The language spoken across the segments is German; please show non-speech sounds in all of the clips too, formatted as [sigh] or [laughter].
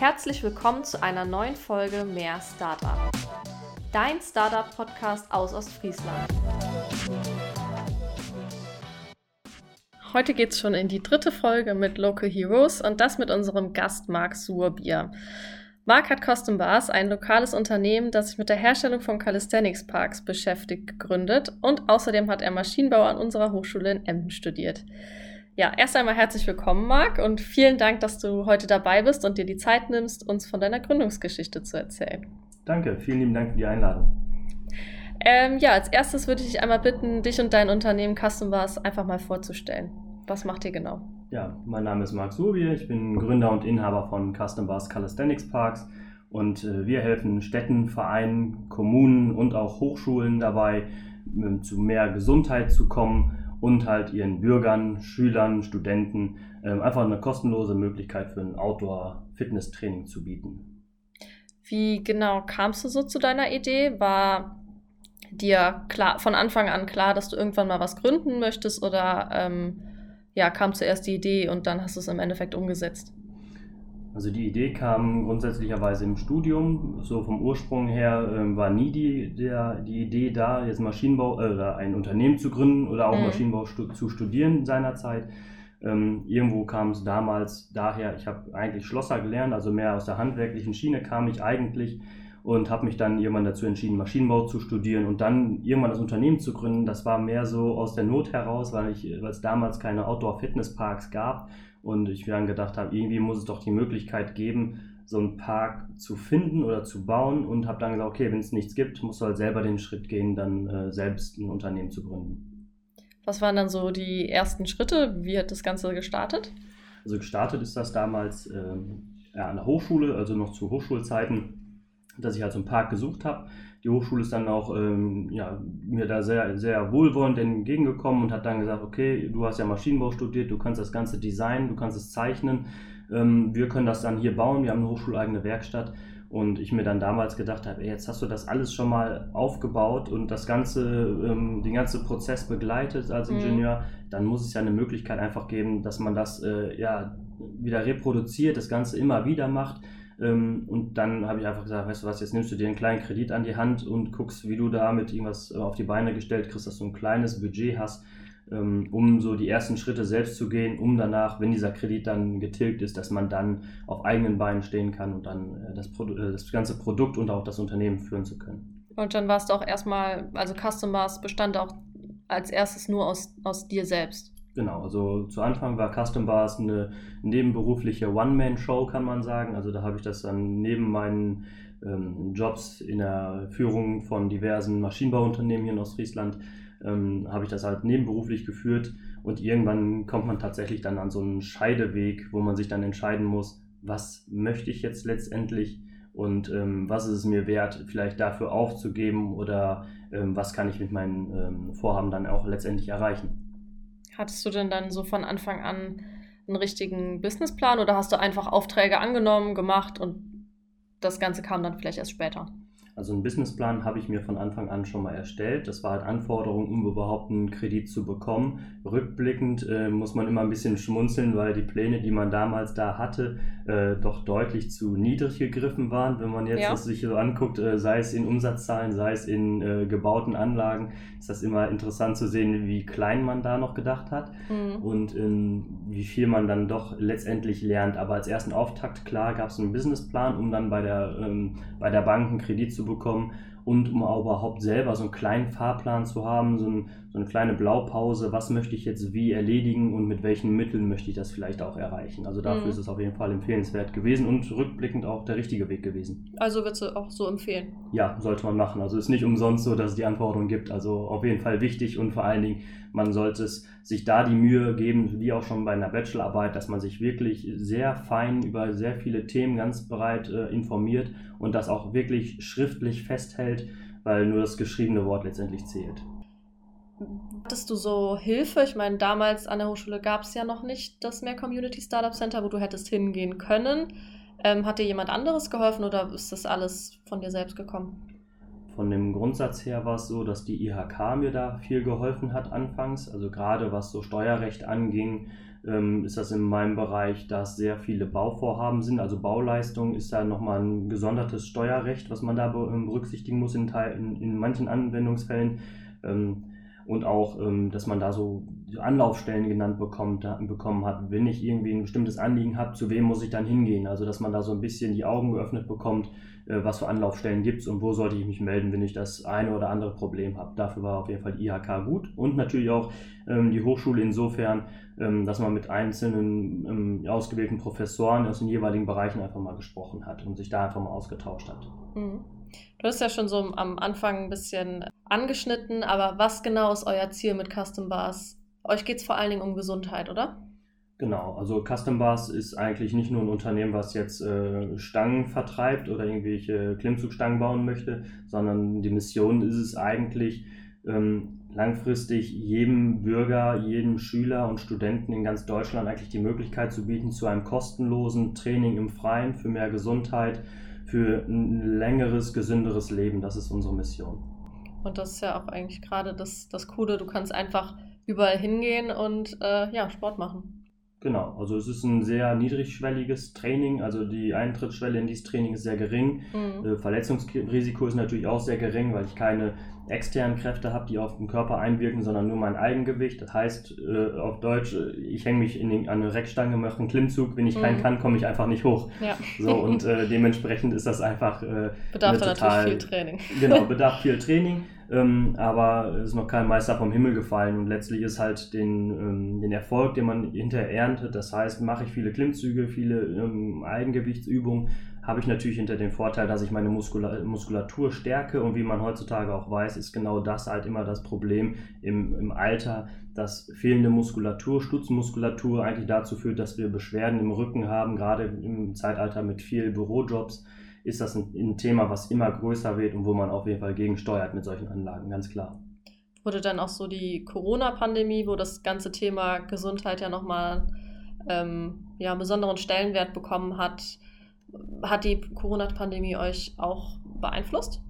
Herzlich willkommen zu einer neuen Folge Mehr Startup. Dein Startup-Podcast aus Ostfriesland. Heute geht es schon in die dritte Folge mit Local Heroes und das mit unserem Gast Marc Surbier. Marc hat Custom Bars, ein lokales Unternehmen, das sich mit der Herstellung von Calisthenics Parks beschäftigt, gegründet und außerdem hat er Maschinenbau an unserer Hochschule in Emden studiert. Ja, erst einmal herzlich willkommen, Marc, und vielen Dank, dass du heute dabei bist und dir die Zeit nimmst, uns von deiner Gründungsgeschichte zu erzählen. Danke, vielen lieben Dank für die Einladung. Ähm, ja, als erstes würde ich dich einmal bitten, dich und dein Unternehmen Custom Bars einfach mal vorzustellen. Was macht ihr genau? Ja, mein Name ist Marc Surbier, ich bin Gründer und Inhaber von Custom Bars Calisthenics Parks und äh, wir helfen Städten, Vereinen, Kommunen und auch Hochschulen dabei, äh, zu mehr Gesundheit zu kommen und halt ihren Bürgern, Schülern, Studenten äh, einfach eine kostenlose Möglichkeit für ein Outdoor-Fitness-Training zu bieten. Wie genau kamst du so zu deiner Idee? War dir klar, von Anfang an klar, dass du irgendwann mal was gründen möchtest oder ähm, ja, kam zuerst die Idee und dann hast du es im Endeffekt umgesetzt? Also die Idee kam grundsätzlicherweise im Studium. So vom Ursprung her äh, war nie die, der, die Idee da, jetzt Maschinenbau äh, oder ein Unternehmen zu gründen oder auch mhm. Maschinenbau stu zu studieren seinerzeit. Ähm, irgendwo kam es damals daher, ich habe eigentlich Schlosser gelernt, also mehr aus der handwerklichen Schiene kam ich eigentlich und habe mich dann irgendwann dazu entschieden, Maschinenbau zu studieren und dann irgendwann das Unternehmen zu gründen. Das war mehr so aus der Not heraus, weil, ich, weil es damals keine Outdoor-Fitness-Parks gab und ich dann gedacht habe, irgendwie muss es doch die Möglichkeit geben, so einen Park zu finden oder zu bauen und habe dann gesagt, okay, wenn es nichts gibt, musst du halt selber den Schritt gehen, dann äh, selbst ein Unternehmen zu gründen. Was waren dann so die ersten Schritte? Wie hat das Ganze gestartet? Also gestartet ist das damals ähm, ja, an der Hochschule, also noch zu Hochschulzeiten dass ich halt so einen Park gesucht habe. Die Hochschule ist dann auch ähm, ja, mir da sehr, sehr wohlwollend entgegengekommen und hat dann gesagt, okay, du hast ja Maschinenbau studiert, du kannst das Ganze designen, du kannst es zeichnen, ähm, wir können das dann hier bauen, wir haben eine hochschuleigene Werkstatt. Und ich mir dann damals gedacht habe, ey, jetzt hast du das alles schon mal aufgebaut und das ganze, ähm, den ganzen Prozess begleitet als mhm. Ingenieur, mhm. dann muss es ja eine Möglichkeit einfach geben, dass man das äh, ja wieder reproduziert, das Ganze immer wieder macht und dann habe ich einfach gesagt, weißt du was, jetzt nimmst du dir einen kleinen Kredit an die Hand und guckst, wie du da mit irgendwas äh, auf die Beine gestellt kriegst, dass du ein kleines Budget hast, ähm, um so die ersten Schritte selbst zu gehen, um danach, wenn dieser Kredit dann getilgt ist, dass man dann auf eigenen Beinen stehen kann und dann äh, das, äh, das ganze Produkt und auch das Unternehmen führen zu können. Und dann warst du auch erstmal, also Customers bestand auch als erstes nur aus, aus dir selbst. Genau, also zu Anfang war Custom Bars eine nebenberufliche One-Man-Show, kann man sagen. Also da habe ich das dann neben meinen ähm, Jobs in der Führung von diversen Maschinenbauunternehmen hier in Ostfriesland, ähm, habe ich das halt nebenberuflich geführt. Und irgendwann kommt man tatsächlich dann an so einen Scheideweg, wo man sich dann entscheiden muss, was möchte ich jetzt letztendlich und ähm, was ist es mir wert, vielleicht dafür aufzugeben oder ähm, was kann ich mit meinen ähm, Vorhaben dann auch letztendlich erreichen. Hattest du denn dann so von Anfang an einen richtigen Businessplan oder hast du einfach Aufträge angenommen, gemacht und das Ganze kam dann vielleicht erst später? Also einen Businessplan habe ich mir von Anfang an schon mal erstellt. Das war halt Anforderung, um überhaupt einen Kredit zu bekommen. Rückblickend äh, muss man immer ein bisschen schmunzeln, weil die Pläne, die man damals da hatte, äh, doch deutlich zu niedrig gegriffen waren. Wenn man jetzt ja. das sich so anguckt, äh, sei es in Umsatzzahlen, sei es in äh, gebauten Anlagen, ist das immer interessant zu sehen, wie klein man da noch gedacht hat mhm. und wie viel man dann doch letztendlich lernt. Aber als ersten Auftakt, klar, gab es einen Businessplan, um dann bei der, ähm, bei der Bank einen Kredit zu bekommen und um überhaupt selber so einen kleinen Fahrplan zu haben, so, ein, so, eine kleine Blaupause, was möchte ich jetzt wie erledigen und mit welchen Mitteln möchte ich das vielleicht auch erreichen. Also dafür mhm. ist es auf jeden Fall empfehlenswert gewesen und rückblickend auch der richtige Weg gewesen. Also würdest du auch so empfehlen? Ja, sollte man machen. Also ist nicht umsonst so, dass es die Anforderungen gibt. Also auf jeden Fall wichtig und vor allen Dingen, man sollte es sich da die Mühe geben, wie auch schon bei einer Bachelorarbeit, dass man sich wirklich sehr fein über sehr viele Themen ganz breit äh, informiert und das auch wirklich schriftlich festhält, weil nur das geschriebene Wort letztendlich zählt. Hattest du so Hilfe? Ich meine, damals an der Hochschule gab es ja noch nicht das Mehr Community Startup Center, wo du hättest hingehen können. Ähm, hat dir jemand anderes geholfen oder ist das alles von dir selbst gekommen? Von dem Grundsatz her war es so, dass die IHK mir da viel geholfen hat anfangs. Also gerade was so Steuerrecht anging, ähm, ist das in meinem Bereich, dass sehr viele Bauvorhaben sind. Also Bauleistung ist da nochmal ein gesondertes Steuerrecht, was man da ähm, berücksichtigen muss in, in, in manchen Anwendungsfällen. Ähm, und auch, dass man da so Anlaufstellen genannt bekommt, bekommen hat. Wenn ich irgendwie ein bestimmtes Anliegen habe, zu wem muss ich dann hingehen? Also, dass man da so ein bisschen die Augen geöffnet bekommt, was für Anlaufstellen gibt es und wo sollte ich mich melden, wenn ich das eine oder andere Problem habe. Dafür war auf jeden Fall die IHK gut und natürlich auch ähm, die Hochschule insofern, ähm, dass man mit einzelnen ähm, ausgewählten Professoren aus den jeweiligen Bereichen einfach mal gesprochen hat und sich da einfach mal ausgetauscht hat. Mhm. Du hast ja schon so am Anfang ein bisschen angeschnitten, aber was genau ist euer Ziel mit Custom Bars? Euch geht es vor allen Dingen um Gesundheit, oder? Genau, also Custom Bars ist eigentlich nicht nur ein Unternehmen, was jetzt äh, Stangen vertreibt oder irgendwelche Klimmzugstangen bauen möchte, sondern die Mission ist es eigentlich, ähm, langfristig jedem Bürger, jedem Schüler und Studenten in ganz Deutschland eigentlich die Möglichkeit zu bieten zu einem kostenlosen Training im Freien für mehr Gesundheit, für ein längeres, gesünderes Leben. Das ist unsere Mission. Und das ist ja auch eigentlich gerade das, das Coole. Du kannst einfach überall hingehen und äh, ja, Sport machen. Genau, also es ist ein sehr niedrigschwelliges Training, also die Eintrittsschwelle in dieses Training ist sehr gering. Mhm. Äh, Verletzungsrisiko ist natürlich auch sehr gering, weil ich keine externen Kräfte habe, die auf den Körper einwirken, sondern nur mein Eigengewicht. Das heißt, äh, auf Deutsch, ich hänge mich in den, an eine Reckstange, mache einen Klimmzug, wenn ich mhm. keinen kann, komme ich einfach nicht hoch. Ja. So, und äh, dementsprechend ist das einfach. Äh, bedarf total, natürlich viel Training. Genau, [laughs] bedarf viel Training. Ähm, aber es ist noch kein Meister vom Himmel gefallen und letztlich ist halt den, ähm, den Erfolg, den man hinterher erntet, das heißt, mache ich viele Klimmzüge, viele ähm, Eigengewichtsübungen, habe ich natürlich hinter den Vorteil, dass ich meine Muskula Muskulatur stärke und wie man heutzutage auch weiß, ist genau das halt immer das Problem im, im Alter, dass fehlende Muskulatur, Stutzmuskulatur eigentlich dazu führt, dass wir Beschwerden im Rücken haben, gerade im Zeitalter mit viel Bürojobs ist das ein, ein Thema, was immer größer wird und wo man auf jeden Fall gegensteuert mit solchen Anlagen, ganz klar wurde dann auch so die Corona-Pandemie, wo das ganze Thema Gesundheit ja nochmal ähm, ja, einen besonderen Stellenwert bekommen hat. Hat die Corona-Pandemie euch auch beeinflusst?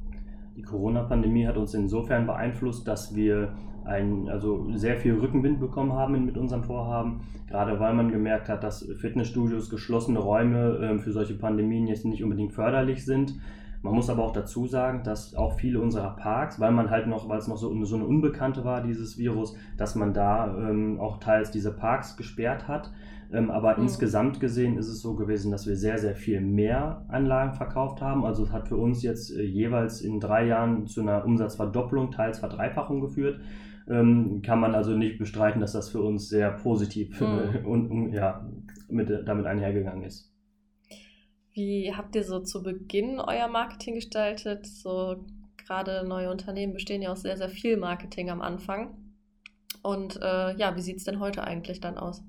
Die Corona-Pandemie hat uns insofern beeinflusst, dass wir ein, also sehr viel Rückenwind bekommen haben mit unserem Vorhaben, gerade weil man gemerkt hat, dass Fitnessstudios, geschlossene Räume äh, für solche Pandemien jetzt nicht unbedingt förderlich sind. Man muss aber auch dazu sagen, dass auch viele unserer Parks, weil man halt noch, weil es noch so, so eine Unbekannte war, dieses Virus, dass man da ähm, auch teils diese Parks gesperrt hat. Ähm, aber mhm. insgesamt gesehen ist es so gewesen, dass wir sehr, sehr viel mehr Anlagen verkauft haben. Also es hat für uns jetzt äh, jeweils in drei Jahren zu einer Umsatzverdopplung, teils Verdreifachung geführt. Ähm, kann man also nicht bestreiten, dass das für uns sehr positiv mhm. [laughs] und, und ja, mit, damit einhergegangen ist. Wie habt ihr so zu Beginn euer Marketing gestaltet? So gerade neue Unternehmen bestehen ja aus sehr, sehr viel Marketing am Anfang. Und äh, ja, wie sieht es denn heute eigentlich dann aus?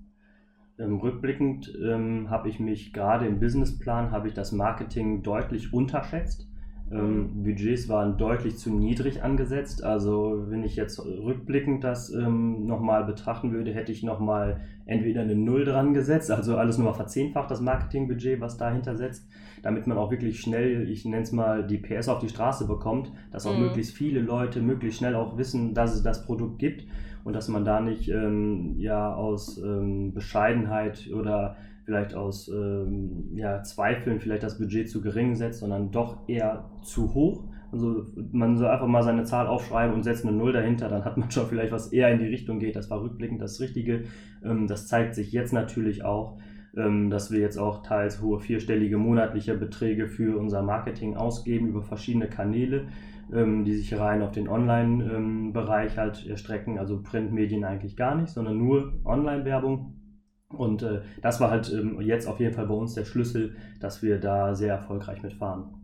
Ähm, rückblickend ähm, habe ich mich gerade im Businessplan, habe ich das Marketing deutlich unterschätzt. Ähm, Budgets waren deutlich zu niedrig angesetzt. Also wenn ich jetzt rückblickend das ähm, nochmal betrachten würde, hätte ich nochmal entweder eine Null dran gesetzt, also alles nochmal verzehnfacht, das Marketingbudget, was dahinter setzt, damit man auch wirklich schnell, ich nenne es mal, die PS auf die Straße bekommt, dass auch mhm. möglichst viele Leute möglichst schnell auch wissen, dass es das Produkt gibt und dass man da nicht ähm, ja aus ähm, Bescheidenheit oder vielleicht aus ähm, ja, Zweifeln vielleicht das Budget zu gering setzt, sondern doch eher zu hoch. Also man soll einfach mal seine Zahl aufschreiben und setzt eine Null dahinter, dann hat man schon vielleicht was eher in die Richtung geht. Das war rückblickend das Richtige. Ähm, das zeigt sich jetzt natürlich auch, ähm, dass wir jetzt auch teils hohe vierstellige monatliche Beträge für unser Marketing ausgeben über verschiedene Kanäle, ähm, die sich rein auf den Online-Bereich halt erstrecken. Also Printmedien eigentlich gar nicht, sondern nur Online-Werbung. Und äh, das war halt ähm, jetzt auf jeden Fall bei uns der Schlüssel, dass wir da sehr erfolgreich mitfahren.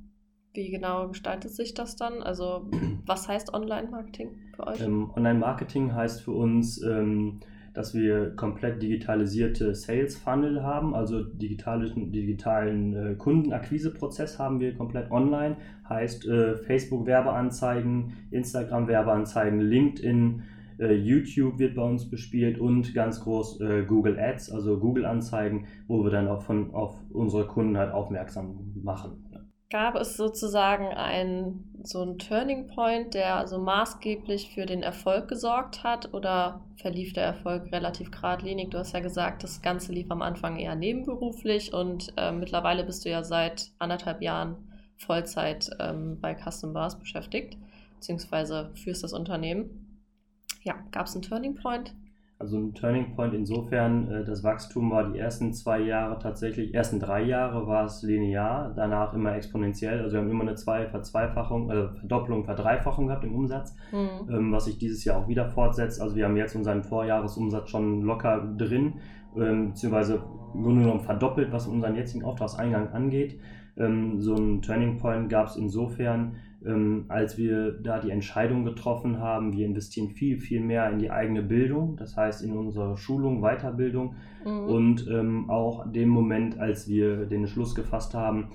Wie genau gestaltet sich das dann? Also was heißt Online-Marketing für euch? Ähm, Online-Marketing heißt für uns, ähm, dass wir komplett digitalisierte Sales-Funnel haben, also digitalen, digitalen äh, Kundenakquiseprozess haben wir komplett online. Heißt äh, Facebook-Werbeanzeigen, Instagram-Werbeanzeigen, LinkedIn, äh, YouTube wird bei uns bespielt und ganz groß äh, Google Ads, also Google Anzeigen, wo wir dann auch von, auf unsere Kunden halt aufmerksam machen. Gab es sozusagen einen so einen Turning Point, der also maßgeblich für den Erfolg gesorgt hat oder verlief der Erfolg relativ geradlinig? Du hast ja gesagt, das Ganze lief am Anfang eher nebenberuflich und äh, mittlerweile bist du ja seit anderthalb Jahren Vollzeit ähm, bei Custom Bars beschäftigt, beziehungsweise führst das Unternehmen. Ja, gab es einen Turning Point? Also ein Turning Point insofern, äh, das Wachstum war die ersten zwei Jahre tatsächlich, ersten drei Jahre war es linear, danach immer exponentiell. Also wir haben immer eine zwei Verzweifachung, äh, Verdopplung, Verdreifachung gehabt im Umsatz, mhm. ähm, was sich dieses Jahr auch wieder fortsetzt. Also wir haben jetzt unseren Vorjahresumsatz schon locker drin, ähm, beziehungsweise im Grunde genommen verdoppelt, was unseren jetzigen Auftragseingang angeht. Ähm, so ein Turning Point gab es insofern, ähm, als wir da die Entscheidung getroffen haben, wir investieren viel, viel mehr in die eigene Bildung, das heißt in unsere Schulung, Weiterbildung mhm. und ähm, auch dem Moment, als wir den Schluss gefasst haben,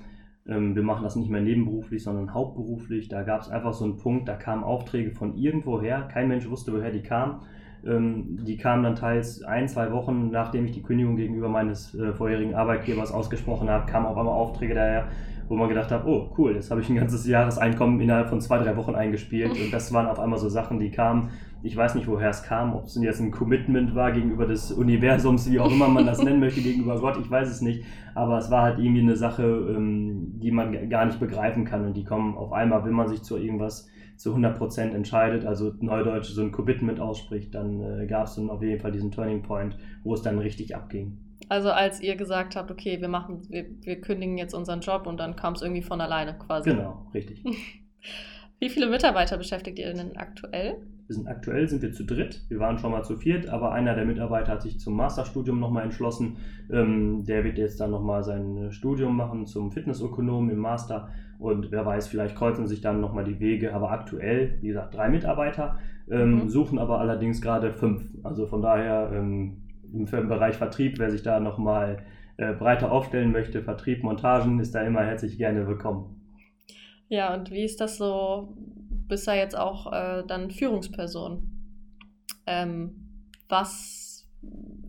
ähm, wir machen das nicht mehr nebenberuflich, sondern hauptberuflich, da gab es einfach so einen Punkt, da kamen Aufträge von irgendwoher, kein Mensch wusste, woher die kamen. Ähm, die kamen dann teils ein, zwei Wochen, nachdem ich die Kündigung gegenüber meines äh, vorherigen Arbeitgebers ausgesprochen habe, kamen auf einmal Aufträge daher, wo man gedacht hat, oh cool, jetzt habe ich ein ganzes Jahreseinkommen innerhalb von zwei, drei Wochen eingespielt. Und das waren auf einmal so Sachen, die kamen. Ich weiß nicht, woher es kam, ob es jetzt ein Commitment war gegenüber des Universums, wie auch immer man das nennen möchte, gegenüber Gott, ich weiß es nicht. Aber es war halt irgendwie eine Sache, ähm, die man gar nicht begreifen kann. Und die kommen auf einmal, wenn man sich zu irgendwas zu 100% entscheidet, also Neudeutsch so ein Commitment ausspricht, dann äh, gab es dann auf jeden Fall diesen Turning Point, wo es dann richtig abging. Also als ihr gesagt habt, okay, wir machen, wir, wir kündigen jetzt unseren Job und dann kam es irgendwie von alleine quasi. Genau, richtig. [laughs] Wie viele Mitarbeiter beschäftigt ihr denn aktuell? Wir sind aktuell sind wir zu dritt. Wir waren schon mal zu viert, aber einer der Mitarbeiter hat sich zum Masterstudium nochmal entschlossen. Ähm, der wird jetzt dann nochmal sein Studium machen zum Fitnessökonom im Master. Und wer weiß, vielleicht kreuzen sich dann nochmal die Wege. Aber aktuell, wie gesagt, drei Mitarbeiter, ähm, mhm. suchen aber allerdings gerade fünf. Also von daher ähm, im Bereich Vertrieb, wer sich da nochmal äh, breiter aufstellen möchte, Vertrieb, Montagen, ist da immer herzlich gerne willkommen. Ja, und wie ist das so? Bist ja jetzt auch äh, dann Führungsperson. Ähm, was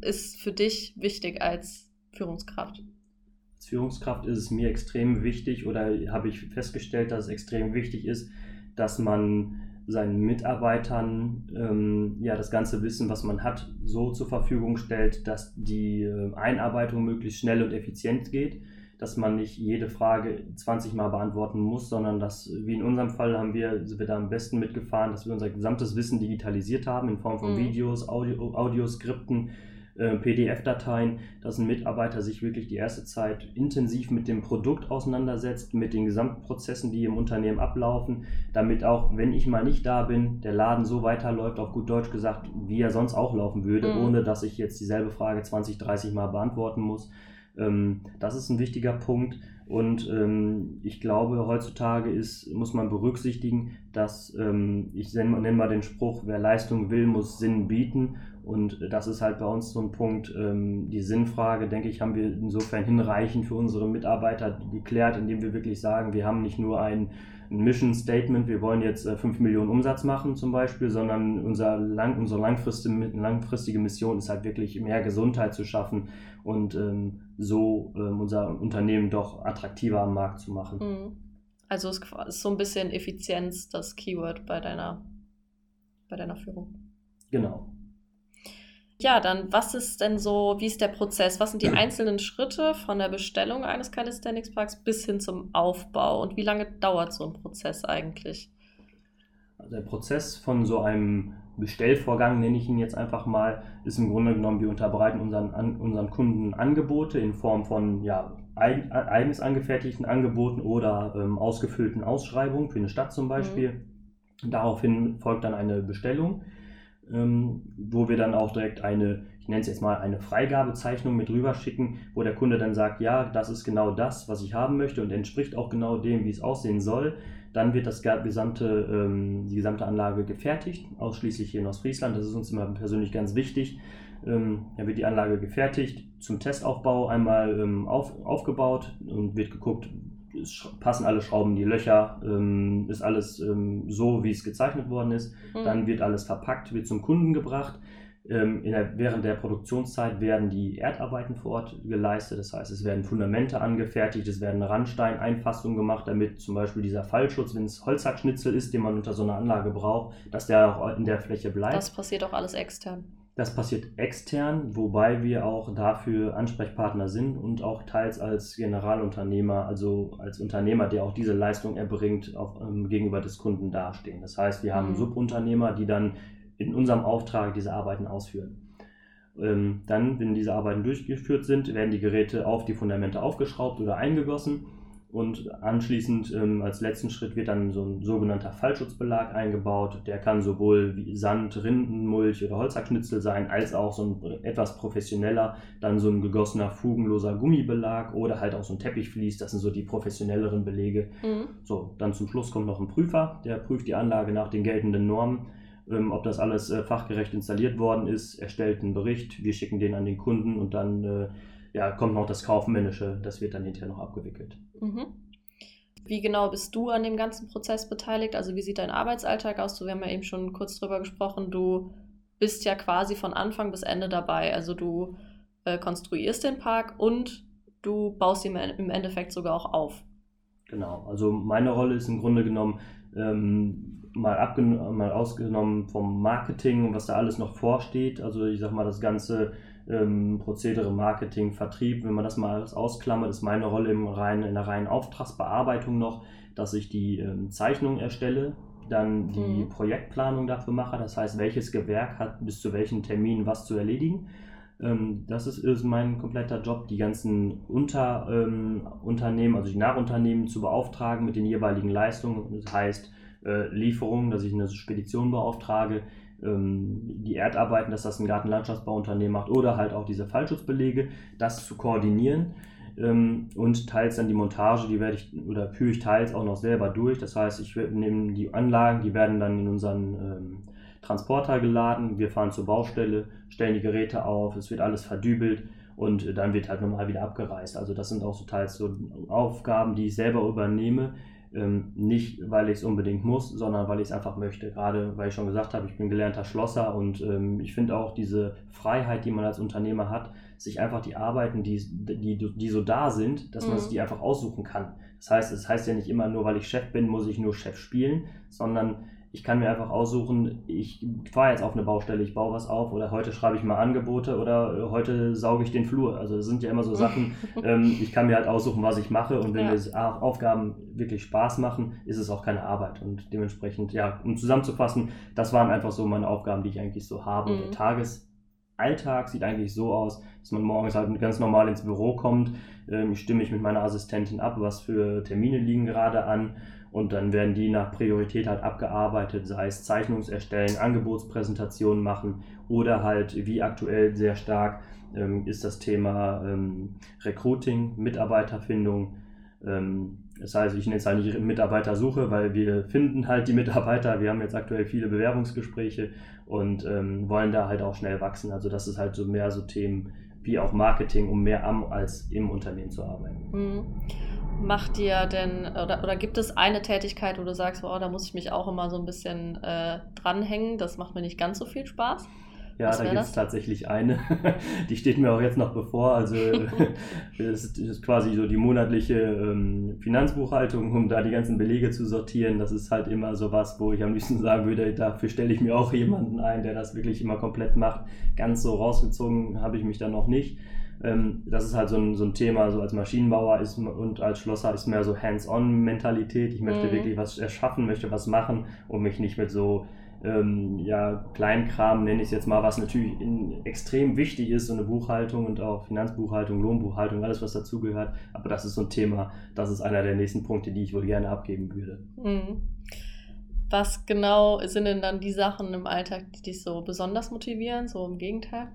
ist für dich wichtig als Führungskraft? Führungskraft ist es mir extrem wichtig oder habe ich festgestellt, dass es extrem wichtig ist, dass man seinen Mitarbeitern ähm, ja das ganze Wissen, was man hat, so zur Verfügung stellt, dass die äh, Einarbeitung möglichst schnell und effizient geht, dass man nicht jede Frage 20 Mal beantworten muss, sondern dass, wie in unserem Fall, haben wir, sind wir da am besten mitgefahren, dass wir unser gesamtes Wissen digitalisiert haben in Form von mhm. Videos, Audio, Audioskripten, äh, PDF-Dateien, dass ein Mitarbeiter sich wirklich die erste Zeit intensiv mit dem Produkt auseinandersetzt, mit den Gesamtprozessen, die im Unternehmen ablaufen, damit auch, wenn ich mal nicht da bin, der Laden so weiterläuft, auf gut Deutsch gesagt, wie er sonst auch laufen würde, mhm. ohne dass ich jetzt dieselbe Frage 20, 30 Mal beantworten muss. Ähm, das ist ein wichtiger Punkt. Und ähm, ich glaube, heutzutage ist, muss man berücksichtigen, dass ähm, ich nenne, mal den Spruch, wer Leistung will, muss Sinn bieten. Und das ist halt bei uns so ein Punkt, ähm, die Sinnfrage, denke ich, haben wir insofern hinreichend für unsere Mitarbeiter geklärt, indem wir wirklich sagen, wir haben nicht nur ein, ein Mission Statement, wir wollen jetzt äh, 5 Millionen Umsatz machen zum Beispiel, sondern unser lang, unsere langfristige, langfristige Mission ist halt wirklich mehr Gesundheit zu schaffen und ähm, so ähm, unser Unternehmen doch attraktiver am Markt zu machen. Mhm. Also ist so ein bisschen Effizienz das Keyword bei deiner, bei deiner Führung. Genau. Ja, dann was ist denn so, wie ist der Prozess? Was sind die einzelnen Schritte von der Bestellung eines Calisthenics Parks bis hin zum Aufbau und wie lange dauert so ein Prozess eigentlich? Also der Prozess von so einem Bestellvorgang, nenne ich ihn jetzt einfach mal, ist im Grunde genommen, wir unterbreiten unseren, an, unseren Kunden Angebote in Form von ja, eigen, eigens angefertigten Angeboten oder ähm, ausgefüllten Ausschreibungen für eine Stadt zum Beispiel. Mhm. Daraufhin folgt dann eine Bestellung ähm, wo wir dann auch direkt eine, ich nenne es jetzt mal eine Freigabezeichnung mit rüber schicken, wo der Kunde dann sagt, ja, das ist genau das, was ich haben möchte und entspricht auch genau dem, wie es aussehen soll. Dann wird das gesamte, ähm, die gesamte Anlage gefertigt, ausschließlich hier in Ostfriesland. Das ist uns immer persönlich ganz wichtig. Ähm, dann wird die Anlage gefertigt, zum Testaufbau einmal ähm, auf, aufgebaut und wird geguckt, passen alle Schrauben, die Löcher, ähm, ist alles ähm, so, wie es gezeichnet worden ist. Mhm. Dann wird alles verpackt, wird zum Kunden gebracht. Ähm, der, während der Produktionszeit werden die Erdarbeiten vor Ort geleistet. Das heißt, es werden Fundamente angefertigt, es werden Randsteineinfassungen gemacht, damit zum Beispiel dieser Fallschutz, wenn es Holzhackschnitzel ist, den man unter so einer Anlage braucht, dass der auch in der Fläche bleibt. Das passiert auch alles extern. Das passiert extern, wobei wir auch dafür Ansprechpartner sind und auch teils als Generalunternehmer, also als Unternehmer, der auch diese Leistung erbringt, auch ähm, gegenüber des Kunden dastehen. Das heißt, wir haben mhm. Subunternehmer, die dann in unserem Auftrag diese Arbeiten ausführen. Ähm, dann, wenn diese Arbeiten durchgeführt sind, werden die Geräte auf die Fundamente aufgeschraubt oder eingegossen und anschließend ähm, als letzten Schritt wird dann so ein sogenannter Fallschutzbelag eingebaut. Der kann sowohl wie Sand, Rindenmulch oder Holzhackschnitzel sein, als auch so ein etwas professioneller, dann so ein gegossener, fugenloser Gummibelag oder halt auch so ein Teppichvlies. Das sind so die professionelleren Belege. Mhm. So, dann zum Schluss kommt noch ein Prüfer, der prüft die Anlage nach den geltenden Normen. Ähm, ob das alles äh, fachgerecht installiert worden ist, erstellt einen Bericht, wir schicken den an den Kunden und dann äh, ja, kommt noch das Kaufmännische, das wird dann hinterher noch abgewickelt. Mhm. Wie genau bist du an dem ganzen Prozess beteiligt? Also wie sieht dein Arbeitsalltag aus? Wir haben ja eben schon kurz drüber gesprochen, du bist ja quasi von Anfang bis Ende dabei. Also du äh, konstruierst den Park und du baust ihn im Endeffekt sogar auch auf. Genau, also meine Rolle ist im Grunde genommen ähm, mal, mal ausgenommen vom Marketing und was da alles noch vorsteht. Also ich sag mal, das ganze ähm, Prozedere, Marketing, Vertrieb, wenn man das mal alles ausklammert, ist meine Rolle im reinen, in der reinen Auftragsbearbeitung noch, dass ich die ähm, Zeichnung erstelle, dann die mhm. Projektplanung dafür mache, das heißt, welches Gewerk hat bis zu welchen Terminen was zu erledigen. Ähm, das ist, ist, mein kompletter Job, die ganzen Unterunternehmen, ähm, also die Nachunternehmen zu beauftragen mit den jeweiligen Leistungen. Das heißt, äh, Lieferungen, dass ich eine Spedition beauftrage, die Erdarbeiten, dass das ein Gartenlandschaftsbauunternehmen macht oder halt auch diese Fallschutzbelege, das zu koordinieren ähm, und teils dann die Montage, die werde ich oder führe ich teils auch noch selber durch. Das heißt, ich nehme die Anlagen, die werden dann in unseren ähm, Transporter geladen, wir fahren zur Baustelle, stellen die Geräte auf, es wird alles verdübelt und dann wird halt nochmal wieder abgereist. Also das sind auch so teils so Aufgaben, die ich selber übernehme, ähm, nicht, weil ich es unbedingt muss, sondern weil ich es einfach möchte. Gerade weil ich schon gesagt habe, ich bin gelernter Schlosser und ähm, ich finde auch diese Freiheit, die man als Unternehmer hat, sich einfach die Arbeiten, die, die, die so da sind, dass mhm. man sich die einfach aussuchen kann. Das heißt, es das heißt ja nicht immer nur, weil ich Chef bin, muss ich nur Chef spielen, sondern ich kann mir einfach aussuchen, ich fahre jetzt auf eine Baustelle, ich baue was auf oder heute schreibe ich mal Angebote oder äh, heute sauge ich den Flur. Also das sind ja immer so Sachen, [laughs] ähm, ich kann mir halt aussuchen, was ich mache und wenn ja. mir Aufgaben wirklich Spaß machen, ist es auch keine Arbeit und dementsprechend, ja, um zusammenzufassen, das waren einfach so meine Aufgaben, die ich eigentlich so habe. Mhm. Der Tagesalltag sieht eigentlich so aus, dass man morgens halt ganz normal ins Büro kommt, ähm, ich stimme mich mit meiner Assistentin ab, was für Termine liegen gerade an und dann werden die nach Priorität halt abgearbeitet, sei es Zeichnungserstellen, Angebotspräsentationen machen oder halt wie aktuell sehr stark ähm, ist das Thema ähm, Recruiting, Mitarbeiterfindung. Ähm, das heißt, ich nenne es halt nicht Mitarbeitersuche, weil wir finden halt die Mitarbeiter. Wir haben jetzt aktuell viele Bewerbungsgespräche und ähm, wollen da halt auch schnell wachsen. Also das ist halt so mehr so Themen wie auch Marketing, um mehr am als im Unternehmen zu arbeiten. Mhm macht dir denn, oder, oder gibt es eine Tätigkeit, wo du sagst, oh, da muss ich mich auch immer so ein bisschen äh, dranhängen, das macht mir nicht ganz so viel Spaß? Ja, Was da gibt es tatsächlich eine, [laughs] die steht mir auch jetzt noch bevor. Also [laughs] [laughs] das ist quasi so die monatliche ähm, Finanzbuchhaltung, um da die ganzen Belege zu sortieren. Das ist halt immer so was, wo ich am liebsten sagen würde, dafür stelle ich mir auch jemanden ein, der das wirklich immer komplett macht. Ganz so rausgezogen habe ich mich dann noch nicht. Ähm, das ist halt so ein, so ein Thema, so als Maschinenbauer ist und als Schlosser ist mehr so Hands-on-Mentalität. Ich möchte mhm. wirklich was erschaffen, möchte was machen und mich nicht mit so ähm, ja, Kleinkram, nenne ich es jetzt mal, was natürlich in, extrem wichtig ist, so eine Buchhaltung und auch Finanzbuchhaltung, Lohnbuchhaltung, alles was dazugehört. Aber das ist so ein Thema, das ist einer der nächsten Punkte, die ich wohl gerne abgeben würde. Mhm. Was genau sind denn dann die Sachen im Alltag, die dich so besonders motivieren, so im Gegenteil?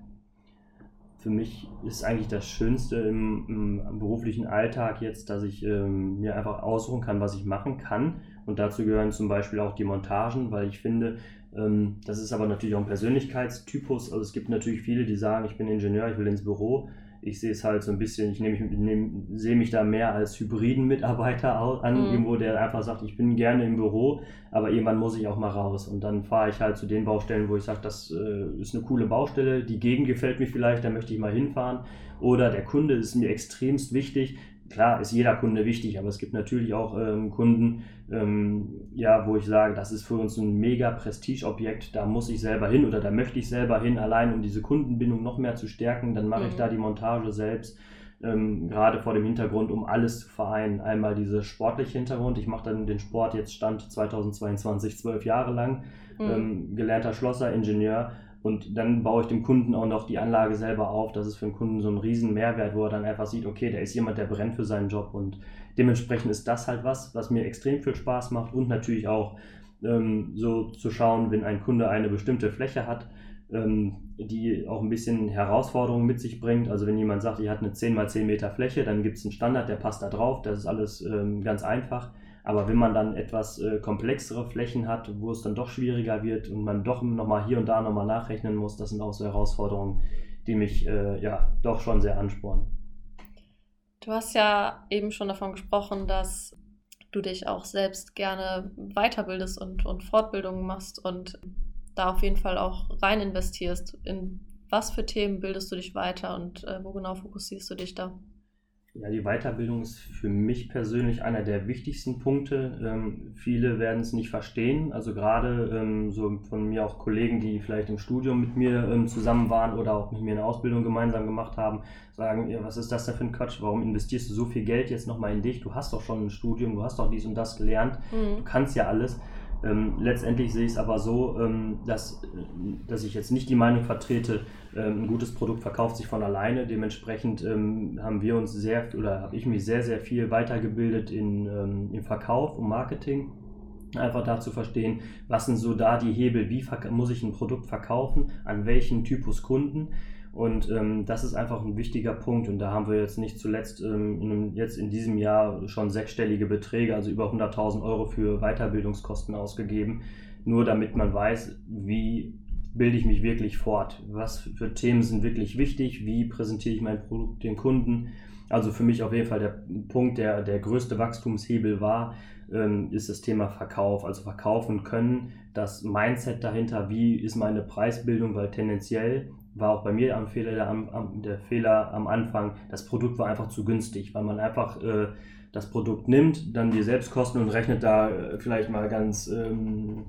Für mich ist eigentlich das Schönste im, im beruflichen Alltag jetzt, dass ich ähm, mir einfach aussuchen kann, was ich machen kann. Und dazu gehören zum Beispiel auch die Montagen, weil ich finde, ähm, das ist aber natürlich auch ein Persönlichkeitstypus. Also es gibt natürlich viele, die sagen, ich bin Ingenieur, ich will ins Büro. Ich sehe es halt so ein bisschen, ich nehme, nehm, sehe mich da mehr als hybriden Mitarbeiter an, mhm. irgendwo, der einfach sagt, ich bin gerne im Büro, aber irgendwann muss ich auch mal raus. Und dann fahre ich halt zu den Baustellen, wo ich sage, das äh, ist eine coole Baustelle, die Gegend gefällt mir vielleicht, da möchte ich mal hinfahren. Oder der Kunde ist mir extremst wichtig, klar ist jeder Kunde wichtig, aber es gibt natürlich auch ähm, Kunden, ähm, ja, wo ich sage, das ist für uns ein mega Prestigeobjekt, da muss ich selber hin oder da möchte ich selber hin, allein um diese Kundenbindung noch mehr zu stärken, dann mache mhm. ich da die Montage selbst. Ähm, gerade vor dem Hintergrund, um alles zu vereinen. Einmal dieser sportliche Hintergrund. Ich mache dann den Sport jetzt Stand 2022 zwölf Jahre lang, mhm. ähm, gelernter Schlosser, Ingenieur, und dann baue ich dem Kunden auch noch die Anlage selber auf. Das ist für den Kunden so ein riesen Mehrwert, wo er dann einfach sieht, okay, der ist jemand, der brennt für seinen Job. Und dementsprechend ist das halt was, was mir extrem viel Spaß macht und natürlich auch ähm, so zu schauen, wenn ein Kunde eine bestimmte Fläche hat, ähm, die auch ein bisschen Herausforderungen mit sich bringt. Also wenn jemand sagt, ich hat eine 10 x 10 Meter Fläche, dann gibt es einen Standard, der passt da drauf. Das ist alles ähm, ganz einfach. Aber wenn man dann etwas äh, komplexere Flächen hat, wo es dann doch schwieriger wird und man doch nochmal hier und da nochmal nachrechnen muss, das sind auch so Herausforderungen, die mich äh, ja doch schon sehr anspornen. Du hast ja eben schon davon gesprochen, dass du dich auch selbst gerne weiterbildest und, und Fortbildungen machst und da auf jeden Fall auch rein investierst. In was für Themen bildest du dich weiter und äh, wo genau fokussierst du dich da? Ja, die Weiterbildung ist für mich persönlich einer der wichtigsten Punkte. Ähm, viele werden es nicht verstehen. Also gerade ähm, so von mir auch Kollegen, die vielleicht im Studium mit mir ähm, zusammen waren oder auch mit mir eine Ausbildung gemeinsam gemacht haben, sagen, ja, was ist das denn für ein Quatsch? Warum investierst du so viel Geld jetzt nochmal in dich? Du hast doch schon ein Studium, du hast doch dies und das gelernt, mhm. du kannst ja alles. Ähm, letztendlich sehe ich es aber so, ähm, dass, dass ich jetzt nicht die Meinung vertrete, ähm, ein gutes Produkt verkauft sich von alleine. Dementsprechend ähm, haben wir uns sehr oder habe ich mich sehr, sehr viel weitergebildet in, ähm, im Verkauf und Marketing. Einfach da zu verstehen, was sind so da die Hebel, wie muss ich ein Produkt verkaufen, an welchen Typus Kunden und ähm, das ist einfach ein wichtiger Punkt. Und da haben wir jetzt nicht zuletzt ähm, in, jetzt in diesem Jahr schon sechsstellige Beträge, also über 100.000 Euro für Weiterbildungskosten ausgegeben, nur damit man weiß, wie bilde ich mich wirklich fort, was für Themen sind wirklich wichtig, wie präsentiere ich mein Produkt den Kunden. Also für mich auf jeden Fall der Punkt, der der größte Wachstumshebel war, ähm, ist das Thema Verkauf. Also verkaufen können, das Mindset dahinter, wie ist meine Preisbildung, weil tendenziell war auch bei mir am Fehler, der, am, der Fehler am Anfang, das Produkt war einfach zu günstig, weil man einfach äh, das Produkt nimmt, dann die Selbstkosten und rechnet da äh, vielleicht mal ganz, ähm,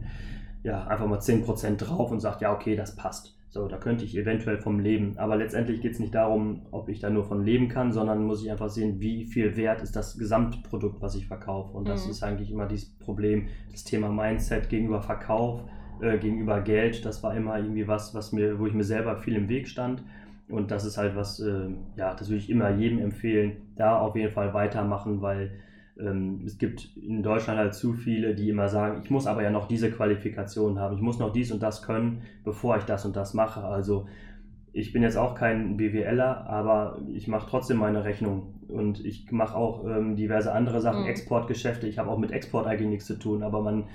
ja, einfach mal 10% drauf und sagt, ja, okay, das passt. So, da könnte ich eventuell vom leben. Aber letztendlich geht es nicht darum, ob ich da nur von leben kann, sondern muss ich einfach sehen, wie viel wert ist das Gesamtprodukt, was ich verkaufe. Und das mhm. ist eigentlich immer dieses Problem, das Thema Mindset gegenüber Verkauf äh, gegenüber Geld, das war immer irgendwie was, was mir, wo ich mir selber viel im Weg stand. Und das ist halt was, äh, ja, das würde ich immer jedem empfehlen, da auf jeden Fall weitermachen, weil ähm, es gibt in Deutschland halt zu viele, die immer sagen, ich muss aber ja noch diese Qualifikation haben, ich muss noch dies und das können, bevor ich das und das mache. Also ich bin jetzt auch kein BWLer, aber ich mache trotzdem meine Rechnung und ich mache auch ähm, diverse andere Sachen, mhm. Exportgeschäfte. Ich habe auch mit Export eigentlich nichts zu tun, aber man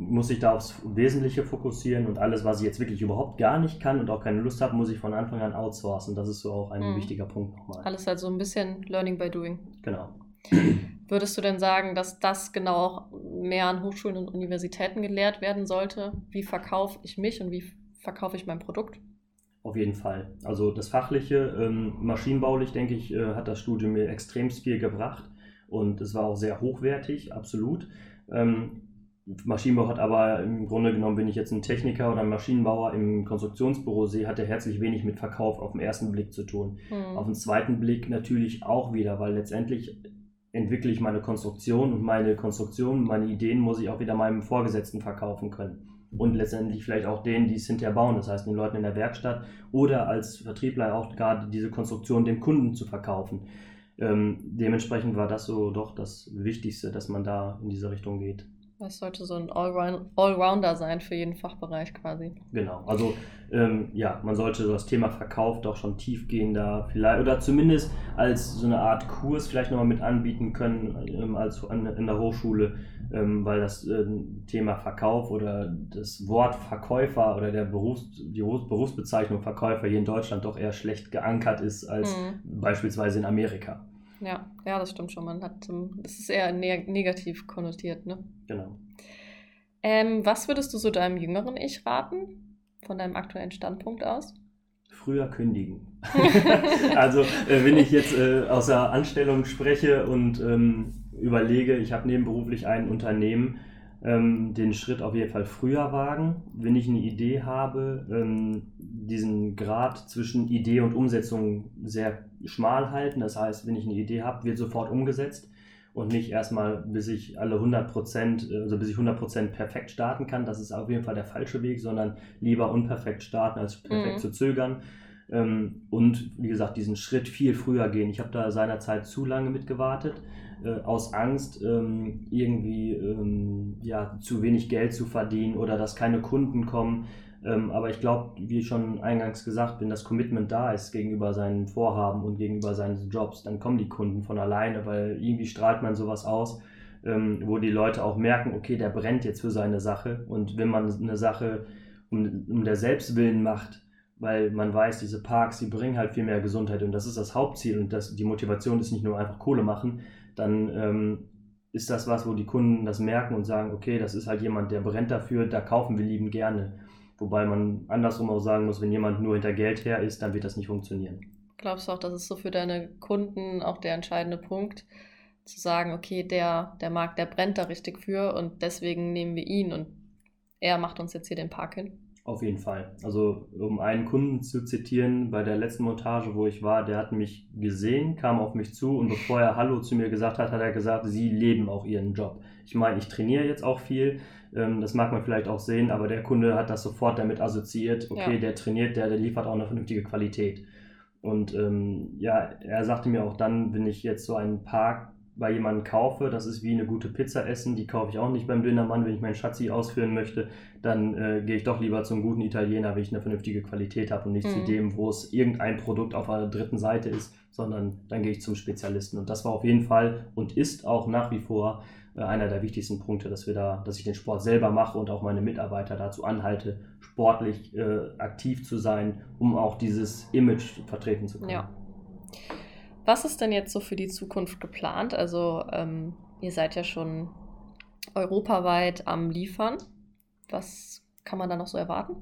muss ich da aufs Wesentliche fokussieren und alles, was ich jetzt wirklich überhaupt gar nicht kann und auch keine Lust habe, muss ich von Anfang an outsourcen. Das ist so auch ein mhm. wichtiger Punkt nochmal. Alles halt so ein bisschen Learning by Doing. Genau. [clears throat] Würdest du denn sagen, dass das genau auch mehr an Hochschulen und Universitäten gelehrt werden sollte? Wie verkaufe ich mich und wie verkaufe ich mein Produkt? Auf jeden Fall. Also das Fachliche, ähm, maschinenbaulich, denke ich, äh, hat das Studium mir extrem viel gebracht und es war auch sehr hochwertig, absolut. Ähm, Maschinenbau hat aber im Grunde genommen, wenn ich jetzt einen Techniker oder einen Maschinenbauer im Konstruktionsbüro sehe, hat er herzlich wenig mit Verkauf auf den ersten Blick zu tun. Mhm. Auf den zweiten Blick natürlich auch wieder, weil letztendlich entwickle ich meine Konstruktion und meine Konstruktion, meine Ideen muss ich auch wieder meinem Vorgesetzten verkaufen können. Und letztendlich vielleicht auch denen, die es hinterher bauen, das heißt den Leuten in der Werkstatt oder als Vertriebler auch gerade diese Konstruktion dem Kunden zu verkaufen. Ähm, dementsprechend war das so doch das Wichtigste, dass man da in diese Richtung geht. Das sollte so ein Allrounder sein für jeden Fachbereich quasi. Genau, also ähm, ja, man sollte das Thema Verkauf doch schon tiefgehender vielleicht oder zumindest als so eine Art Kurs vielleicht nochmal mit anbieten können ähm, als an, in der Hochschule, ähm, weil das äh, Thema Verkauf oder das Wort Verkäufer oder der Berufs, die Berufsbezeichnung Verkäufer hier in Deutschland doch eher schlecht geankert ist als mhm. beispielsweise in Amerika. Ja, ja, das stimmt schon. Man hat, das ist eher ne negativ konnotiert, ne? Genau. Ähm, was würdest du so deinem jüngeren Ich raten, von deinem aktuellen Standpunkt aus? Früher kündigen. [laughs] [laughs] also, äh, wenn ich jetzt äh, aus der Anstellung spreche und ähm, überlege, ich habe nebenberuflich ein Unternehmen, ähm, den Schritt auf jeden Fall früher wagen. Wenn ich eine Idee habe, ähm, diesen Grad zwischen Idee und Umsetzung sehr schmal halten. Das heißt, wenn ich eine Idee habe, wird sofort umgesetzt und nicht erstmal, bis ich alle 100 Prozent, also bis ich 100 Prozent perfekt starten kann. Das ist auf jeden Fall der falsche Weg, sondern lieber unperfekt starten, als perfekt mhm. zu zögern. Ähm, und wie gesagt, diesen Schritt viel früher gehen. Ich habe da seinerzeit zu lange mitgewartet äh, aus Angst, ähm, irgendwie ähm, ja, zu wenig Geld zu verdienen oder dass keine Kunden kommen. Ähm, aber ich glaube, wie schon eingangs gesagt, wenn das Commitment da ist gegenüber seinen Vorhaben und gegenüber seinen Jobs, dann kommen die Kunden von alleine, weil irgendwie strahlt man sowas aus, ähm, wo die Leute auch merken, okay, der brennt jetzt für seine Sache. Und wenn man eine Sache um, um der Selbstwillen macht, weil man weiß, diese Parks, die bringen halt viel mehr Gesundheit und das ist das Hauptziel und das, die Motivation ist nicht nur einfach Kohle machen, dann ähm, ist das was, wo die Kunden das merken und sagen, okay, das ist halt jemand, der brennt dafür, da kaufen wir lieben gerne. Wobei man andersrum auch sagen muss, wenn jemand nur hinter Geld her ist, dann wird das nicht funktionieren. Glaubst du auch, das ist so für deine Kunden auch der entscheidende Punkt, zu sagen, okay, der, der Markt, der brennt da richtig für und deswegen nehmen wir ihn und er macht uns jetzt hier den Park hin? Auf jeden Fall. Also um einen Kunden zu zitieren, bei der letzten Montage, wo ich war, der hat mich gesehen, kam auf mich zu und bevor er Hallo zu mir gesagt hat, hat er gesagt, Sie leben auch Ihren Job. Ich meine, ich trainiere jetzt auch viel, ähm, das mag man vielleicht auch sehen, aber der Kunde hat das sofort damit assoziiert, okay, ja. der trainiert, der, der liefert auch eine vernünftige Qualität. Und ähm, ja, er sagte mir auch dann, wenn ich jetzt so einen Park bei jemandem kaufe, das ist wie eine gute Pizza essen, die kaufe ich auch nicht beim Dönermann, wenn ich meinen Schatzi ausführen möchte, dann äh, gehe ich doch lieber zum guten Italiener, wenn ich eine vernünftige Qualität habe und nicht mhm. zu dem, wo es irgendein Produkt auf der dritten Seite ist, sondern dann gehe ich zum Spezialisten. Und das war auf jeden Fall und ist auch nach wie vor äh, einer der wichtigsten Punkte, dass wir da, dass ich den Sport selber mache und auch meine Mitarbeiter dazu anhalte, sportlich äh, aktiv zu sein, um auch dieses Image vertreten zu können. Ja. Was ist denn jetzt so für die Zukunft geplant? Also ähm, ihr seid ja schon europaweit am Liefern. Was kann man da noch so erwarten?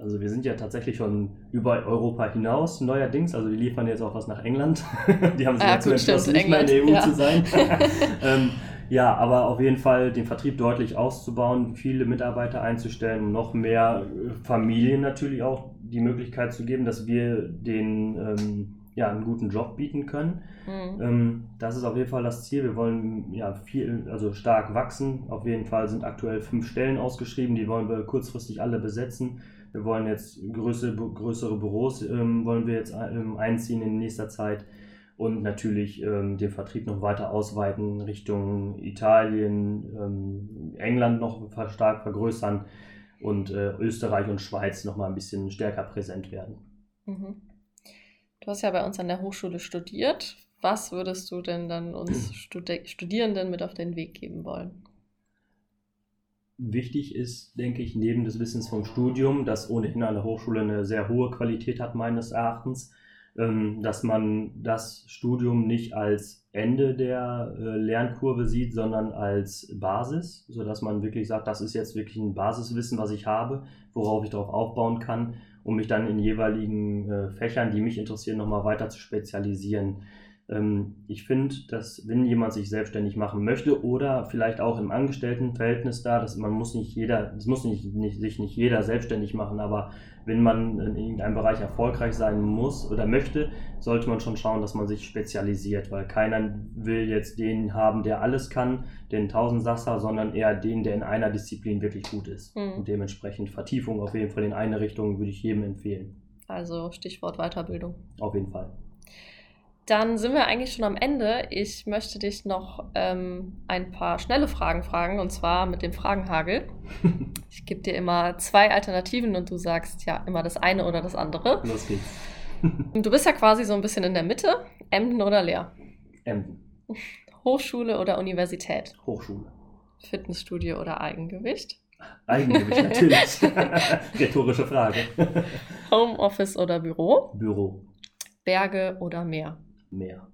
Also wir sind ja tatsächlich schon über Europa hinaus neuerdings. Also wir liefern jetzt auch was nach England. [laughs] die haben sich ah, dazu entschlossen, nicht mehr in der EU ja. zu sein. [laughs] ähm, ja, aber auf jeden Fall den Vertrieb deutlich auszubauen, viele Mitarbeiter einzustellen, noch mehr Familien natürlich auch die Möglichkeit zu geben, dass wir den ähm, ja, einen guten Job bieten können. Mhm. Ähm, das ist auf jeden Fall das Ziel. Wir wollen ja viel, also stark wachsen. Auf jeden Fall sind aktuell fünf Stellen ausgeschrieben, die wollen wir kurzfristig alle besetzen. Wir wollen jetzt größere, größere Büros ähm, wollen wir jetzt ähm, einziehen in nächster Zeit und natürlich ähm, den Vertrieb noch weiter ausweiten Richtung Italien, ähm, England noch stark vergrößern und äh, Österreich und Schweiz noch mal ein bisschen stärker präsent werden. Mhm. Du hast ja bei uns an der Hochschule studiert. Was würdest du denn dann uns [clears throat] Studi Studierenden mit auf den Weg geben wollen? Wichtig ist, denke ich, neben des Wissens vom Studium, das ohnehin an der Hochschule eine sehr hohe Qualität hat, meines Erachtens, ähm, dass man das Studium nicht als Ende der äh, Lernkurve sieht, sondern als Basis, sodass man wirklich sagt, das ist jetzt wirklich ein Basiswissen, was ich habe, worauf ich darauf aufbauen kann um mich dann in jeweiligen äh, Fächern, die mich interessieren, nochmal weiter zu spezialisieren. Ähm, ich finde, dass wenn jemand sich selbstständig machen möchte oder vielleicht auch im Angestelltenverhältnis da, dass man muss nicht jeder, es muss nicht, nicht, sich nicht jeder selbstständig machen, aber wenn man in irgendeinem Bereich erfolgreich sein muss oder möchte, sollte man schon schauen, dass man sich spezialisiert, weil keiner will jetzt den haben, der alles kann, den Tausendsasser, sondern eher den, der in einer Disziplin wirklich gut ist. Mhm. Und dementsprechend Vertiefung auf jeden Fall in eine Richtung würde ich jedem empfehlen. Also Stichwort Weiterbildung. Auf jeden Fall. Dann sind wir eigentlich schon am Ende. Ich möchte dich noch ähm, ein paar schnelle Fragen fragen, und zwar mit dem Fragenhagel. [laughs] ich gebe dir immer zwei Alternativen und du sagst ja immer das eine oder das andere. Los geht's. [laughs] Du bist ja quasi so ein bisschen in der Mitte. Emden oder Leer? Emden. Hochschule oder Universität? Hochschule. Fitnessstudio oder Eigengewicht? Eigengewicht natürlich. [laughs] Rhetorische Frage. Homeoffice oder Büro? Büro. Berge oder Meer? Meer.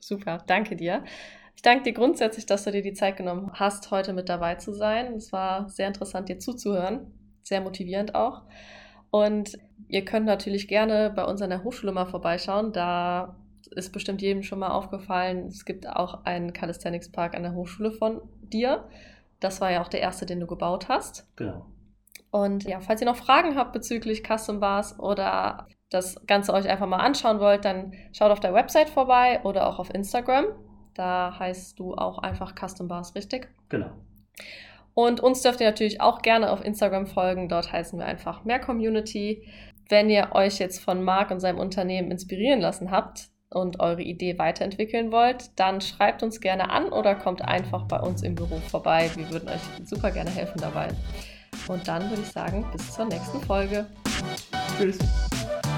Super, danke dir. Ich danke dir grundsätzlich, dass du dir die Zeit genommen hast, heute mit dabei zu sein. Es war sehr interessant, dir zuzuhören. Sehr motivierend auch. Und ihr könnt natürlich gerne bei uns an der Hochschule mal vorbeischauen. Da ist bestimmt jedem schon mal aufgefallen, es gibt auch einen Calisthenics Park an der Hochschule von dir. Das war ja auch der erste, den du gebaut hast. Genau. Und ja, falls ihr noch Fragen habt bezüglich Custom Bars oder das Ganze euch einfach mal anschauen wollt, dann schaut auf der Website vorbei oder auch auf Instagram. Da heißt du auch einfach Custom Bars, richtig? Genau. Und uns dürft ihr natürlich auch gerne auf Instagram folgen. Dort heißen wir einfach mehr Community. Wenn ihr euch jetzt von Marc und seinem Unternehmen inspirieren lassen habt und eure Idee weiterentwickeln wollt, dann schreibt uns gerne an oder kommt einfach bei uns im Büro vorbei. Wir würden euch super gerne helfen dabei. Und dann würde ich sagen, bis zur nächsten Folge. Tschüss.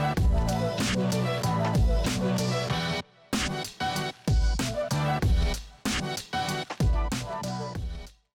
you